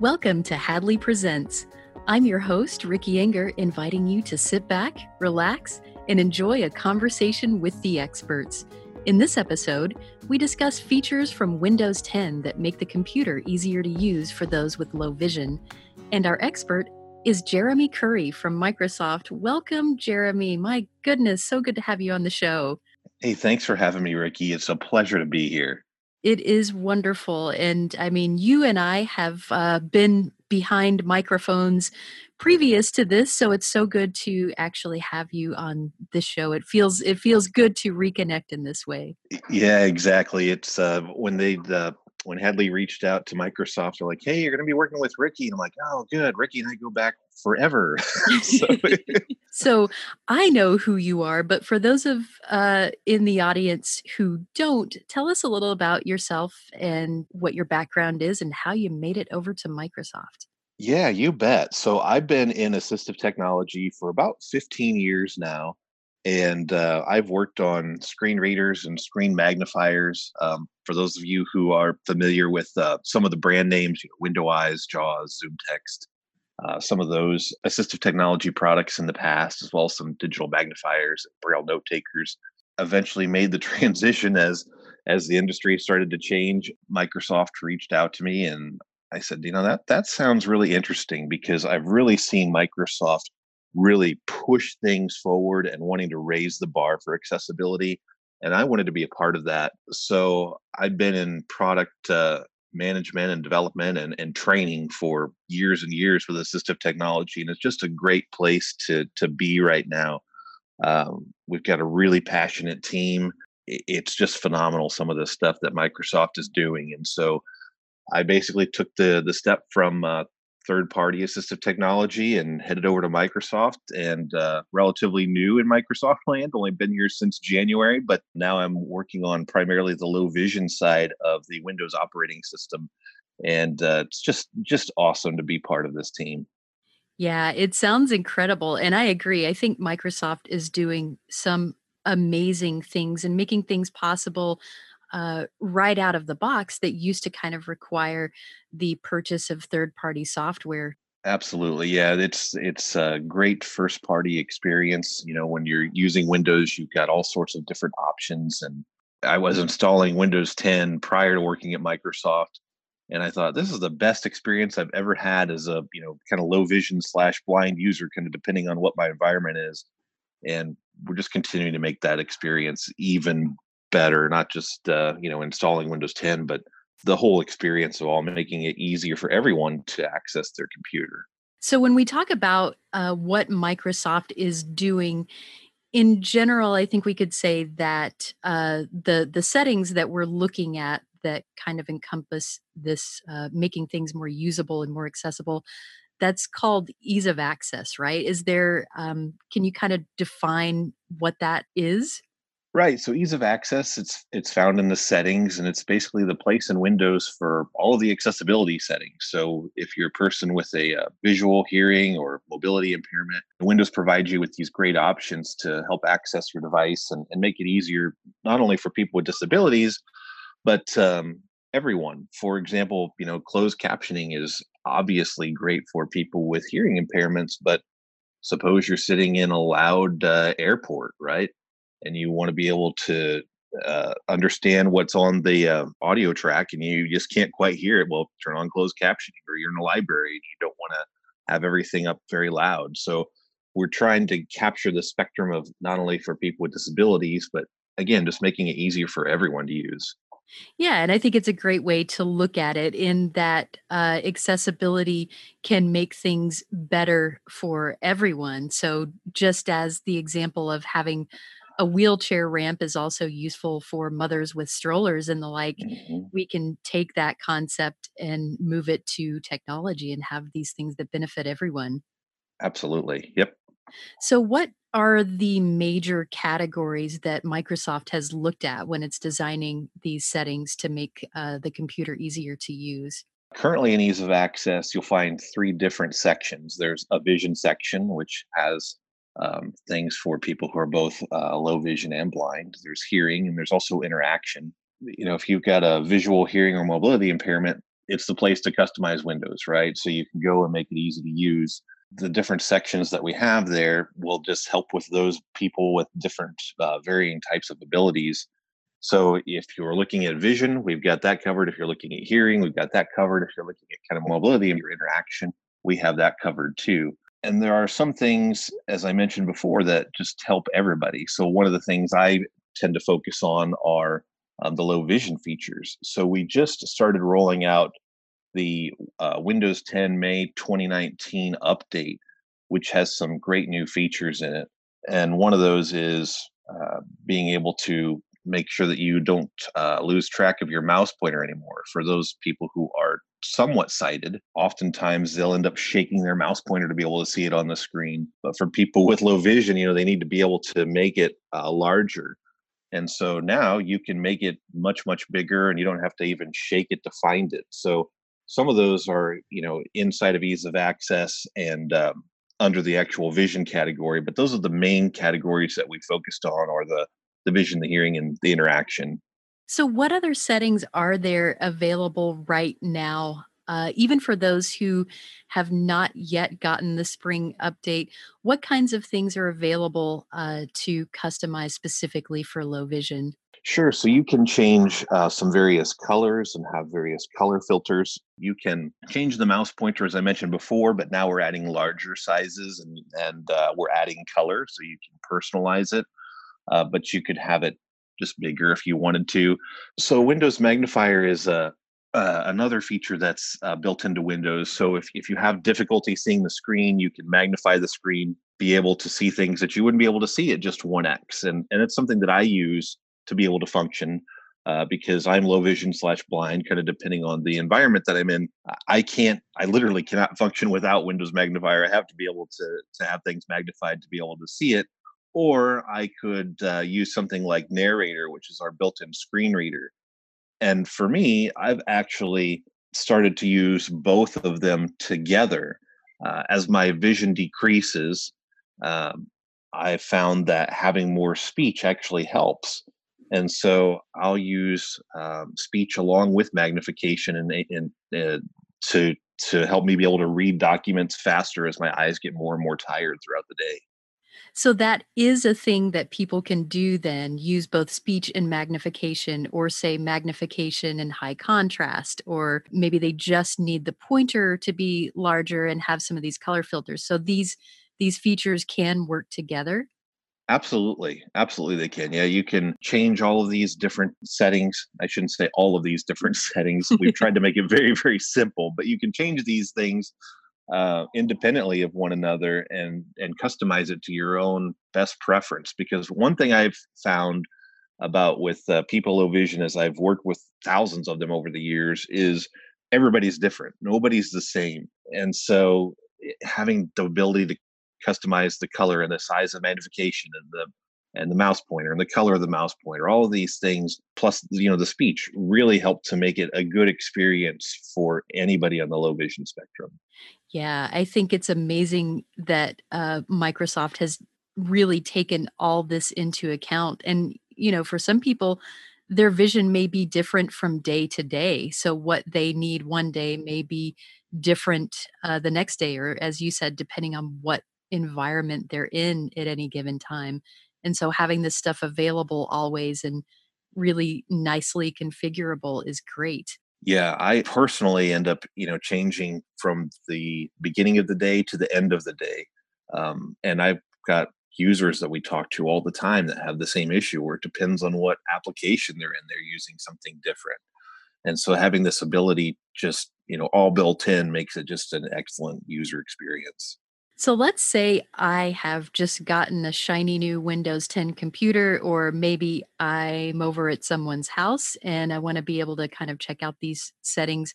Welcome to Hadley Presents. I'm your host, Ricky Enger, inviting you to sit back, relax, and enjoy a conversation with the experts. In this episode, we discuss features from Windows 10 that make the computer easier to use for those with low vision. And our expert is Jeremy Curry from Microsoft. Welcome, Jeremy. My goodness, so good to have you on the show. Hey, thanks for having me, Ricky. It's a pleasure to be here. It is wonderful. And I mean, you and I have uh, been behind microphones previous to this so it's so good to actually have you on this show it feels it feels good to reconnect in this way yeah exactly it's uh when they uh, when Hadley reached out to Microsoft, they're like, "Hey, you're going to be working with Ricky," and I'm like, "Oh, good. Ricky and I go back forever." so, so, I know who you are, but for those of uh, in the audience who don't, tell us a little about yourself and what your background is and how you made it over to Microsoft. Yeah, you bet. So I've been in assistive technology for about 15 years now and uh, I've worked on screen readers and screen magnifiers. Um, for those of you who are familiar with uh, some of the brand names, you know, JAWS, Zoom Text, uh, some of those assistive technology products in the past, as well as some digital magnifiers, Braille note takers, eventually made the transition as as the industry started to change. Microsoft reached out to me and I said, you know, that that sounds really interesting because I've really seen Microsoft really push things forward and wanting to raise the bar for accessibility. And I wanted to be a part of that. So I've been in product uh, management and development and, and training for years and years with assistive technology. And it's just a great place to, to be right now. Um, we've got a really passionate team. It's just phenomenal, some of the stuff that Microsoft is doing. And so I basically took the the step from uh, third party assistive technology and headed over to Microsoft and uh, relatively new in Microsoft land. Only been here since January, but now I'm working on primarily the low vision side of the Windows operating system. And uh, it's just just awesome to be part of this team. Yeah, it sounds incredible. And I agree. I think Microsoft is doing some amazing things and making things possible uh, right out of the box that used to kind of require the purchase of third party software. Absolutely yeah it's it's a great first party experience you know when you're using windows you've got all sorts of different options and i was installing windows 10 prior to working at microsoft and i thought this is the best experience i've ever had as a you know kind of low vision slash blind user kind of depending on what my environment is and we're just continuing to make that experience even better, not just uh, you know installing Windows 10, but the whole experience of all making it easier for everyone to access their computer. So when we talk about uh, what Microsoft is doing in general, I think we could say that uh, the the settings that we're looking at that kind of encompass this uh, making things more usable and more accessible that's called ease of access right is there um, can you kind of define what that is Right. So ease of access, it's it's found in the settings and it's basically the place in Windows for all of the accessibility settings. So if you're a person with a uh, visual, hearing, or mobility impairment, Windows provides you with these great options to help access your device and, and make it easier, not only for people with disabilities, but um, everyone. For example, you know, closed captioning is obviously great for people with hearing impairments, but suppose you're sitting in a loud uh, airport, right? And you want to be able to uh, understand what's on the uh, audio track and you just can't quite hear it, well, turn on closed captioning or you're in a library and you don't want to have everything up very loud. So we're trying to capture the spectrum of not only for people with disabilities, but again, just making it easier for everyone to use. Yeah, and I think it's a great way to look at it in that uh, accessibility can make things better for everyone. So, just as the example of having a wheelchair ramp is also useful for mothers with strollers and the like. Mm-hmm. We can take that concept and move it to technology and have these things that benefit everyone. Absolutely. Yep. So, what are the major categories that Microsoft has looked at when it's designing these settings to make uh, the computer easier to use? Currently, in ease of access, you'll find three different sections. There's a vision section, which has um, things for people who are both uh, low vision and blind. There's hearing, and there's also interaction. You know, if you've got a visual, hearing, or mobility impairment, it's the place to customize windows, right? So you can go and make it easy to use. The different sections that we have there will just help with those people with different uh, varying types of abilities. So if you're looking at vision, we've got that covered. If you're looking at hearing, we've got that covered. If you're looking at kind of mobility and your interaction, we have that covered too. And there are some things, as I mentioned before, that just help everybody. So one of the things I tend to focus on are um, the low vision features. So we just started rolling out the uh, Windows 10 May 2019 update, which has some great new features in it. And one of those is uh, being able to make sure that you don't uh, lose track of your mouse pointer anymore. For those people who are somewhat sighted, oftentimes they'll end up shaking their mouse pointer to be able to see it on the screen. But for people with low vision, you know, they need to be able to make it uh, larger and so now you can make it much, much bigger and you don't have to even shake it to find it. So some of those are, you know, inside of ease of access and um, under the actual vision category. But those are the main categories that we focused on are the, the vision, the hearing, and the interaction. So, what other settings are there available right now uh, even for those who have not yet gotten the spring update, what kinds of things are available uh, to customize specifically for low vision? Sure. So you can change uh, some various colors and have various color filters. You can change the mouse pointer, as I mentioned before, but now we're adding larger sizes and, and uh, we're adding color so you can personalize it. Uh, but you could have it just bigger if you wanted to. So Windows Magnifier is a uh, another feature that's uh, built into Windows. So if, if you have difficulty seeing the screen, you can magnify the screen, be able to see things that you wouldn't be able to see at just 1x. And, and it's something that I use to be able to function uh, because I'm low vision slash blind, kind of depending on the environment that I'm in. I can't, I literally cannot function without Windows Magnifier. I have to be able to, to have things magnified to be able to see it. Or I could uh, use something like Narrator, which is our built in screen reader and for me, I've actually started to use both of them together. Uh, as my vision decreases, um, I found that having more speech actually helps. And so I'll use um, speech along with magnification and, and uh, to to help me be able to read documents faster as my eyes get more and more tired throughout the day. So that is a thing that people can do then use both speech and magnification, or say magnification and high contrast, or maybe they just need the pointer to be larger and have some of these color filters. So these these features can work together. Absolutely. Absolutely, they can. Yeah, you can change all of these different settings. I shouldn't say all of these different settings. We've tried to make it very, very simple, but you can change these things uh, independently of one another and and customize it to your own best preference because one thing i've found about with uh, people low vision as i've worked with thousands of them over the years is everybody's different nobody's the same and so eh, having the ability to customize the color and the size of magnification and the and the mouse pointer and the color of the mouse pointer all of these things plus you know the speech really help to make it a good experience for anybody on the low vision spectrum. Yeah i think it's amazing that uh, microsoft has really taken all this into account and you know for some people their vision may be different from day to day so what they need one day may be different uh, the next day or as you said depending on what environment they're in at any given time and so having this stuff available always and really nicely configurable is great. Yeah, I personally end up, you know, changing from the beginning of the day to the end of the day. Um, and I've got users that we talk to all the time that have the same issue where it depends on what application they're in, they're using something different. And so having this ability just, you know, all built in makes it just an excellent user experience. So let's say I have just gotten a shiny new Windows 10 computer, or maybe I'm over at someone's house and I want to be able to kind of check out these settings.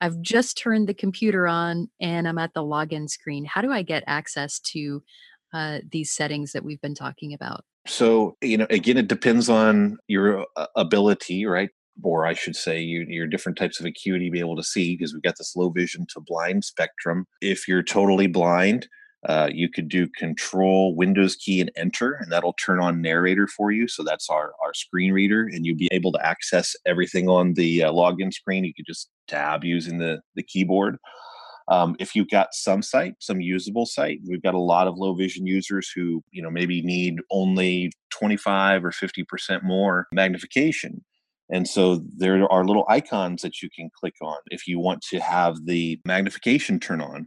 I've just turned the computer on and I'm at the login screen. How do I get access to uh, these settings that we've been talking about? So, you know, again, it depends on your uh, ability, right? Or I should say, you, your different types of acuity be able to see because we've got this low vision to blind spectrum. If you're totally blind, Uh, you could do control Windows key and enter, and that'll turn on narrator for you. So that's our, our screen reader, and you'll be able to access everything on the uh, login screen. You could just tab using the, the keyboard. Um, if you've got some sight, some usable sight, we've got a lot of low vision users who, you know, maybe need only 25 or 50% more magnification. And so there are little icons that you can click on if you want to have the magnification turn on.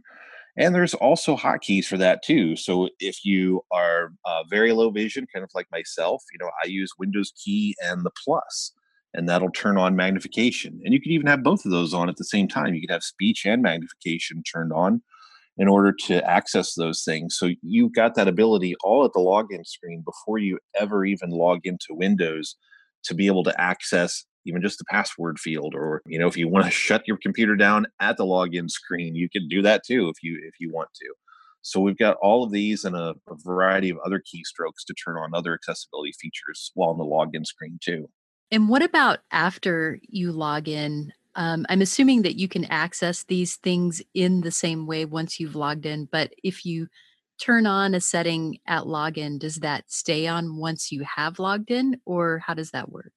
And there's also hotkeys for that too. So if you are uh, very low vision, kind of like myself, you know, I use Windows key and the plus, and that'll turn on magnification. And you could even have both of those on at the same time. You could have speech and magnification turned on in order to access those things. So you've got that ability all at the login screen before you ever even log into Windows to be able to access even just the password field or you know if you want to shut your computer down at the login screen you can do that too if you if you want to. So we've got all of these and a, a variety of other keystrokes to turn on other accessibility features while on the login screen too. And what about after you log in? Um, i'm assuming that you can access these things in the same way once you've logged in but if you turn on a setting at login does that stay on once you have logged in or how does that work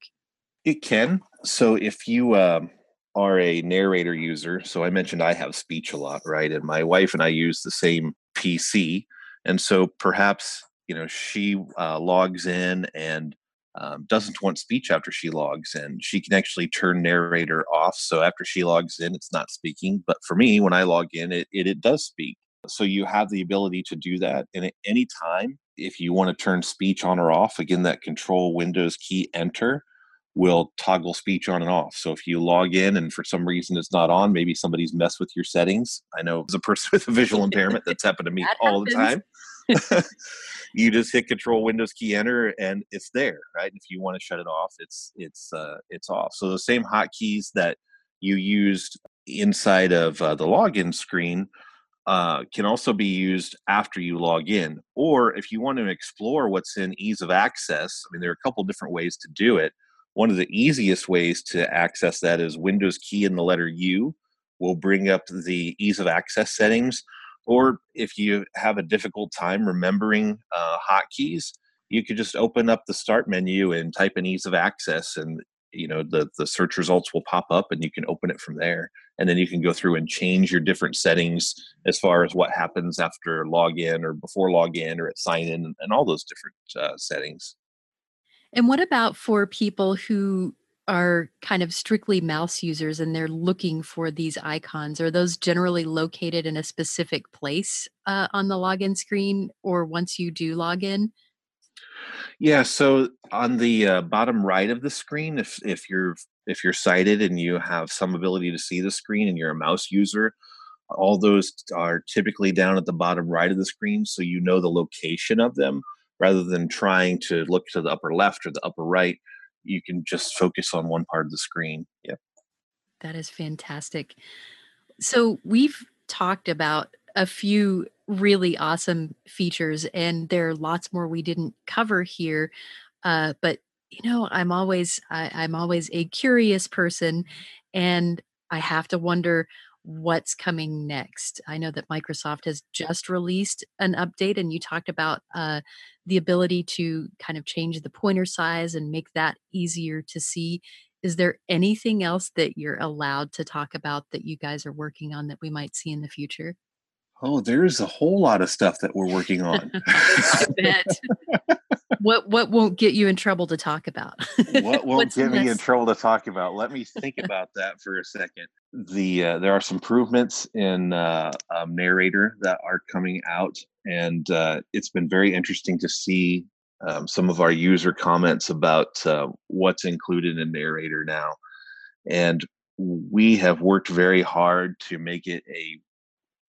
it can. So if you um, are a narrator user, so I mentioned I have speech a lot, right? And my wife and I use the same PC, and so perhaps you know she uh, logs in and um, doesn't want speech after she logs in. She can actually turn narrator off. So after she logs in, it's not speaking. But for me, when I log in, it, it, it does speak. So you have the ability to do that. And at any time, if you want to turn speech on or off, again, that control Windows key enter will toggle speech on and off. So if you log in and for some reason it's not on, maybe somebody's messed with your settings. I know as a person with a visual impairment, that's happened to me all happens. the time. you just hit Control Windows key enter and it's there, right? If you want to shut it off, it's it's uh, it's off. So the same hotkeys that you used inside of uh, the login screen uh, can also be used after you log in. Or if you want to explore what's in ease of access, I mean, there are a couple different ways to do it. One of the easiest ways to access that is Windows key and the letter U will bring up the ease of access settings. Or if you have a difficult time remembering uh, hotkeys, you could just open up the start menu and type in ease of access and you know the the search results will pop up and you can open it from there and then you can go through and change your different settings as far as what happens after login or before login or at sign in and all those different uh, settings and what about for people who are kind of strictly mouse users and they're looking for these icons? Are those generally located in a specific place uh, on the login screen or once you do log in? Yeah, so on the uh, bottom right of the screen, if if you're if you're sighted and you have some ability to see the screen and you're a mouse user, all those are typically down at the bottom right of the screen, so you know the location of them. Rather than trying to look to the upper left or the upper right you can just focus on one part of the screen. Yep. That is fantastic. So we've talked about a few really awesome features and there are lots more we didn't cover here uh, but you know i'm always I, i'm always a curious person and i have to wonder what's coming next. I know that Microsoft has just released an update, and you talked about uh, the ability to kind of change the pointer size and make that easier to see. Is there anything else that you're allowed to talk about that you guys are working on that we might see in the future? Oh, there's a whole lot of stuff that we're working on. I bet. what what won't get you in trouble to talk about? what won't get me in trouble to talk about? Let me think about that for a second. The uh, there are some improvements in uh, um, narrator that are coming out, and uh, it's been very interesting to see um, some of our user comments about uh, what's included in narrator now, and we have worked very hard to make it a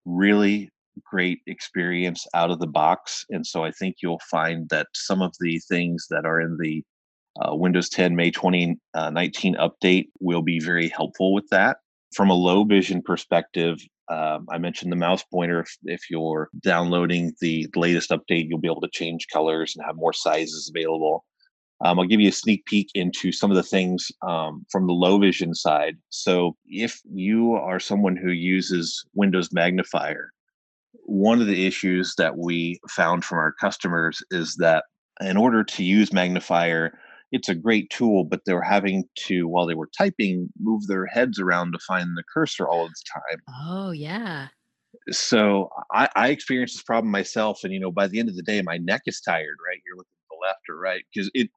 really great experience out of the box. And so I think you'll find that some of the things that are in the uh, Windows 10 May 2019 uh, update will be very helpful with that. From a low vision perspective, um, I mentioned the mouse pointer. If, if, you're downloading the latest update, you'll be able to change colors and have more sizes available. Um, I'll give you a sneak peek into some of the things um, from the low vision side. So, if you are someone who uses Windows Magnifier, one of the issues that we found from our customers is that in order to use magnifier it's a great tool but they were having to while they were typing move their heads around to find the cursor all the time. Oh yeah. So I, I experienced this problem myself and you know by the end of the day my neck is tired right? You're looking to the left or right because it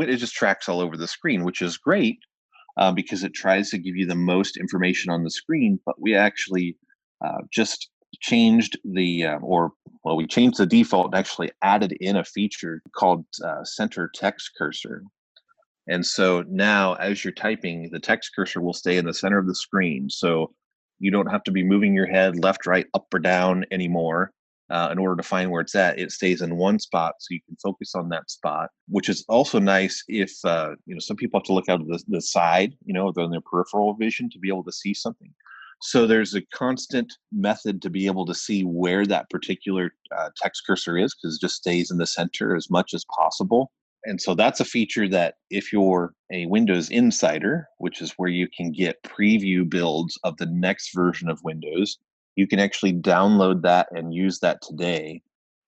it just tracks all over the screen which is great uh, because it tries to give you the most information on the screen but we actually uh, just changed the uh, or well we changed the default and actually added in a feature called uh, center text cursor. And so now as you're typing the text cursor will stay in the center of the screen. So you don't have to be moving your head left right up or down anymore uh, in order to find where it's at it stays in one spot so you can focus on that spot which is also nice if uh, you know some people have to look out of the, the side you know on their peripheral vision to be able to see something so there's a constant method to be able to see where that particular uh, text cursor is because it just stays in the center as much as possible. And so that's a feature that if you're a Windows Insider, which is where you can get preview builds of the next version of Windows, you can actually download that and use that today.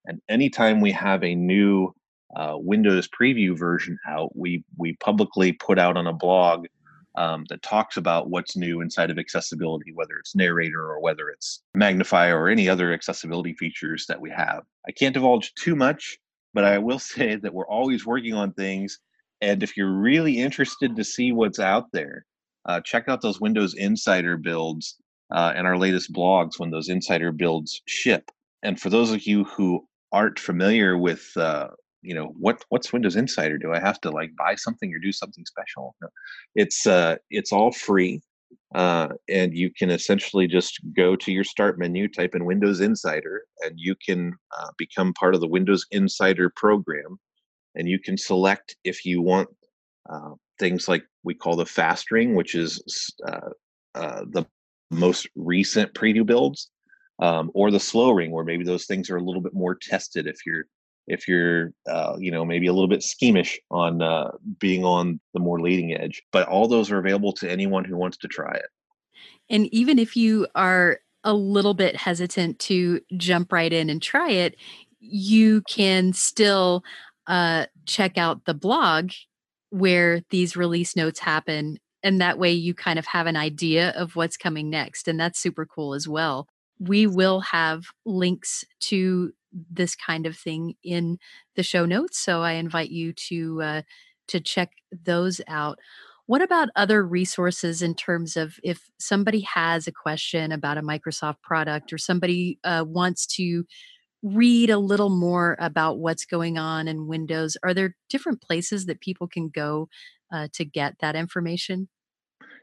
And anytime we have a new uh, Windows preview version out, we we publicly put out on a blog um, that talks about what's new inside of accessibility, whether it's narrator or whether it's magnifier or any other accessibility features that we have. I can't divulge too much, but I will say that we're always working on things. And if you're really interested to see what's out there, uh, check out those Windows Insider builds uh, and our latest blogs when those Insider builds ship. And for those of you who aren't familiar with uh, you know what what's windows insider do? I have to like buy something or do something special. It's uh it's all free uh and you can essentially just go to your start menu type in windows insider and you can uh, become part of the windows insider program. And you can select if you want uh, things like we call the fast ring which is uh, uh, the most recent preview builds um, or the slow ring where maybe those things are a little bit more tested if you're if you're uh, you know maybe a little bit schemish on uh, being on the more leading edge. But all those are available to anyone who wants to try it. And even if you are a little bit hesitant to jump right in and try it you can still uh, check out the blog where these release notes happen and that way you kind of have an idea of what's coming next and that's super cool as well we will have links to this kind of thing in the show notes. So I invite you to uh, to check those out. What about other resources in terms of if somebody has a question about a Microsoft product or somebody uh, wants to read a little more about what's going on in Windows? Are there different places that people can go uh, to get that information?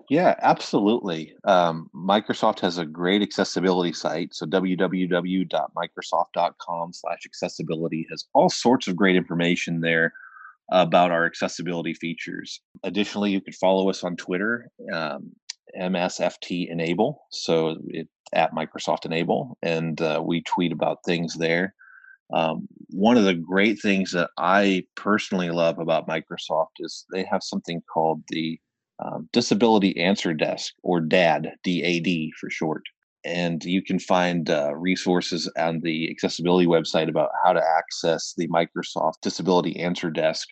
Yeah, absolutely. Um, Microsoft has a great accessibility site. So www.microsoft.com slash accessibility has all sorts of great information there about our accessibility features. Additionally, you could follow us on Twitter, um, MSFT Enable. So it, at Microsoft Enable, and uh, we tweet about things there. Um, one of the great things that I personally love about Microsoft is they have something called the um, Disability Answer Desk, or DAD, DAD for short. And you can find uh, resources on the accessibility website about how to access the Microsoft Disability Answer Desk,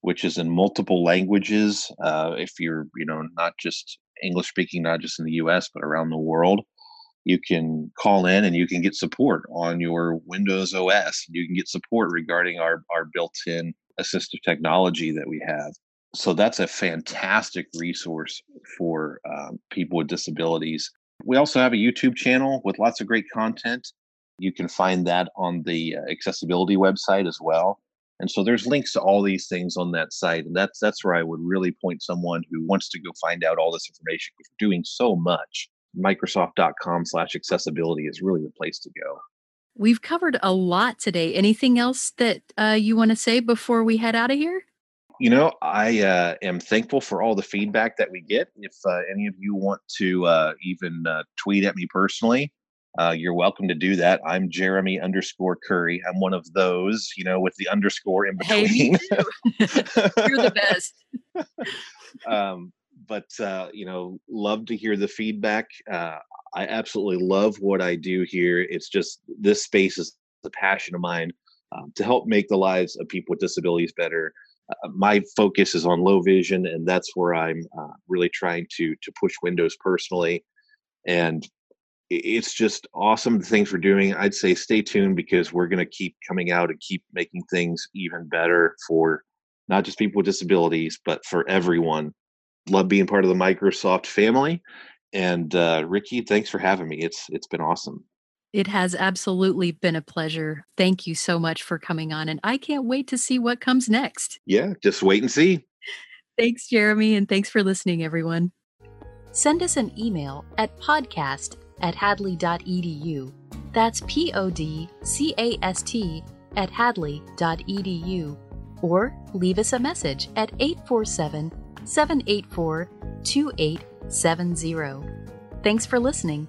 which is in multiple languages. Uh, if you're, you know, not just English speaking, not just in the U.S. but around the world, you can call in and you can get support on your Windows OS. You can get support regarding our our built-in assistive technology that we have so that's a fantastic resource for um, people with disabilities. We also have a YouTube channel with lots of great content. You can find that on the uh, accessibility website as well. And so there's links to all these things on that site. And that's that's where I would really point someone who wants to go find out all this information because we're doing so much. Microsoft.com slash accessibility is really the place to go. We've covered a lot today. Anything else that uh, you want to say before we head out of here? you know, I uh, am thankful for all the feedback that we get. If uh, any of you want to uh, even uh, tweet at me personally, uh, you're welcome to do that. I'm Jeremy underscore Curry. I'm one of those, you know, with the underscore in between. Hey, you're the best. um, but uh, you know, love to hear the feedback. I absolutely love what I do here. It's just this space is a passion of mine um, to help make the lives of people with disabilities better. Uh, my focus is on low vision, and that's where I'm uh, really trying to to push Windows personally. And it's just awesome the things we're doing. I'd say stay tuned because we're going to keep coming out and keep making things even better for not just people with disabilities, but for everyone. Love being part of the Microsoft family. And uh, Ricky, thanks for having me. It's it's been awesome. It has absolutely been a pleasure. Thank you so much for coming on, and I can't wait to see what comes next. Yeah, just wait and see. Thanks, Jeremy, and thanks for listening, everyone. Send us an email at podcast at hadley.edu. That's P O D C A S T at hadley.edu. Or leave us a message at 847 784 2870. Thanks for listening.